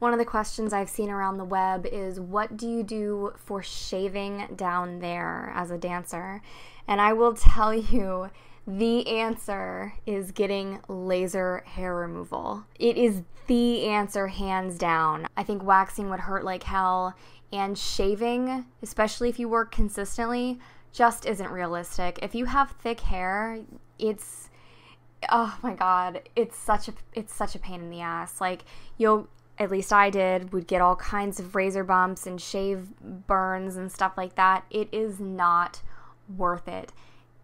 One of the questions I've seen around the web is what do you do for shaving down there as a dancer? And I will tell you the answer is getting laser hair removal. It is the answer, hands down. I think waxing would hurt like hell, and shaving, especially if you work consistently, just isn't realistic. If you have thick hair, it's oh my god, it's such a it's such a pain in the ass. Like you'll at least I did, would get all kinds of razor bumps and shave burns and stuff like that. It is not worth it.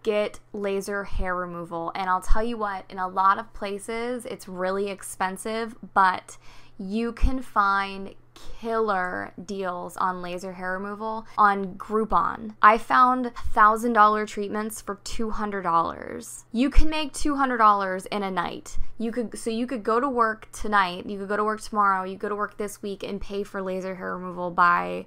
Get laser hair removal. And I'll tell you what, in a lot of places, it's really expensive, but you can find killer deals on laser hair removal on Groupon. I found $1,000 treatments for $200. You can make $200 in a night. You could so you could go to work tonight, you could go to work tomorrow, you go to work this week and pay for laser hair removal by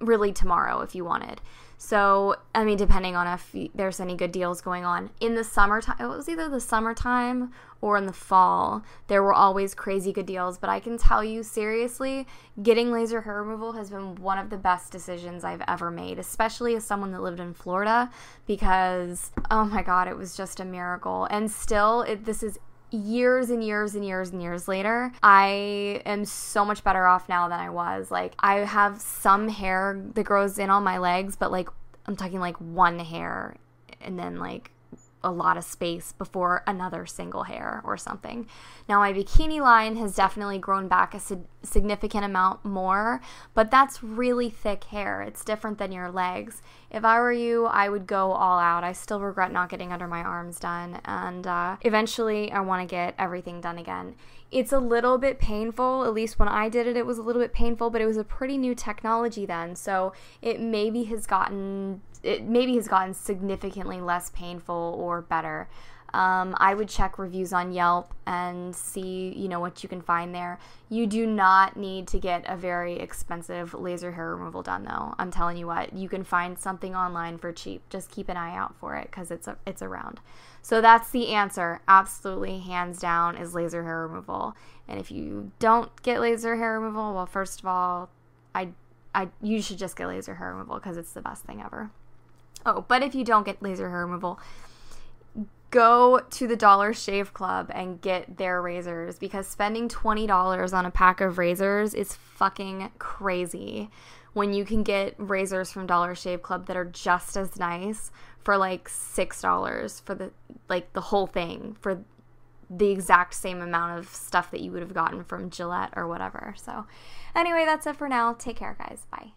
really tomorrow if you wanted. So, I mean, depending on if there's any good deals going on. In the summertime, it was either the summertime or in the fall, there were always crazy good deals. But I can tell you, seriously, getting laser hair removal has been one of the best decisions I've ever made, especially as someone that lived in Florida, because, oh my God, it was just a miracle. And still, it, this is years and years and years and years later, I am so much better off now than I was. Like, I have some hair that grows in on my legs, but like, I'm talking like one hair and then like a lot of space before another single hair or something. Now, my bikini line has definitely grown back a significant amount more, but that's really thick hair. It's different than your legs. If I were you, I would go all out. I still regret not getting under my arms done, and uh, eventually, I want to get everything done again. It's a little bit painful, at least when I did it, it was a little bit painful, but it was a pretty new technology then, so it maybe has gotten it maybe has gotten significantly less painful or better. Um, I would check reviews on Yelp and see, you know, what you can find there. You do not need to get a very expensive laser hair removal done, though. I'm telling you what, you can find something online for cheap. Just keep an eye out for it because it's a, it's around. So that's the answer. Absolutely, hands down, is laser hair removal. And if you don't get laser hair removal, well, first of all, I, I, you should just get laser hair removal because it's the best thing ever. Oh, but if you don't get laser hair removal, go to the Dollar Shave Club and get their razors because spending $20 on a pack of razors is fucking crazy when you can get razors from Dollar Shave Club that are just as nice for like $6 for the like the whole thing for the exact same amount of stuff that you would have gotten from Gillette or whatever. So, anyway, that's it for now. Take care, guys. Bye.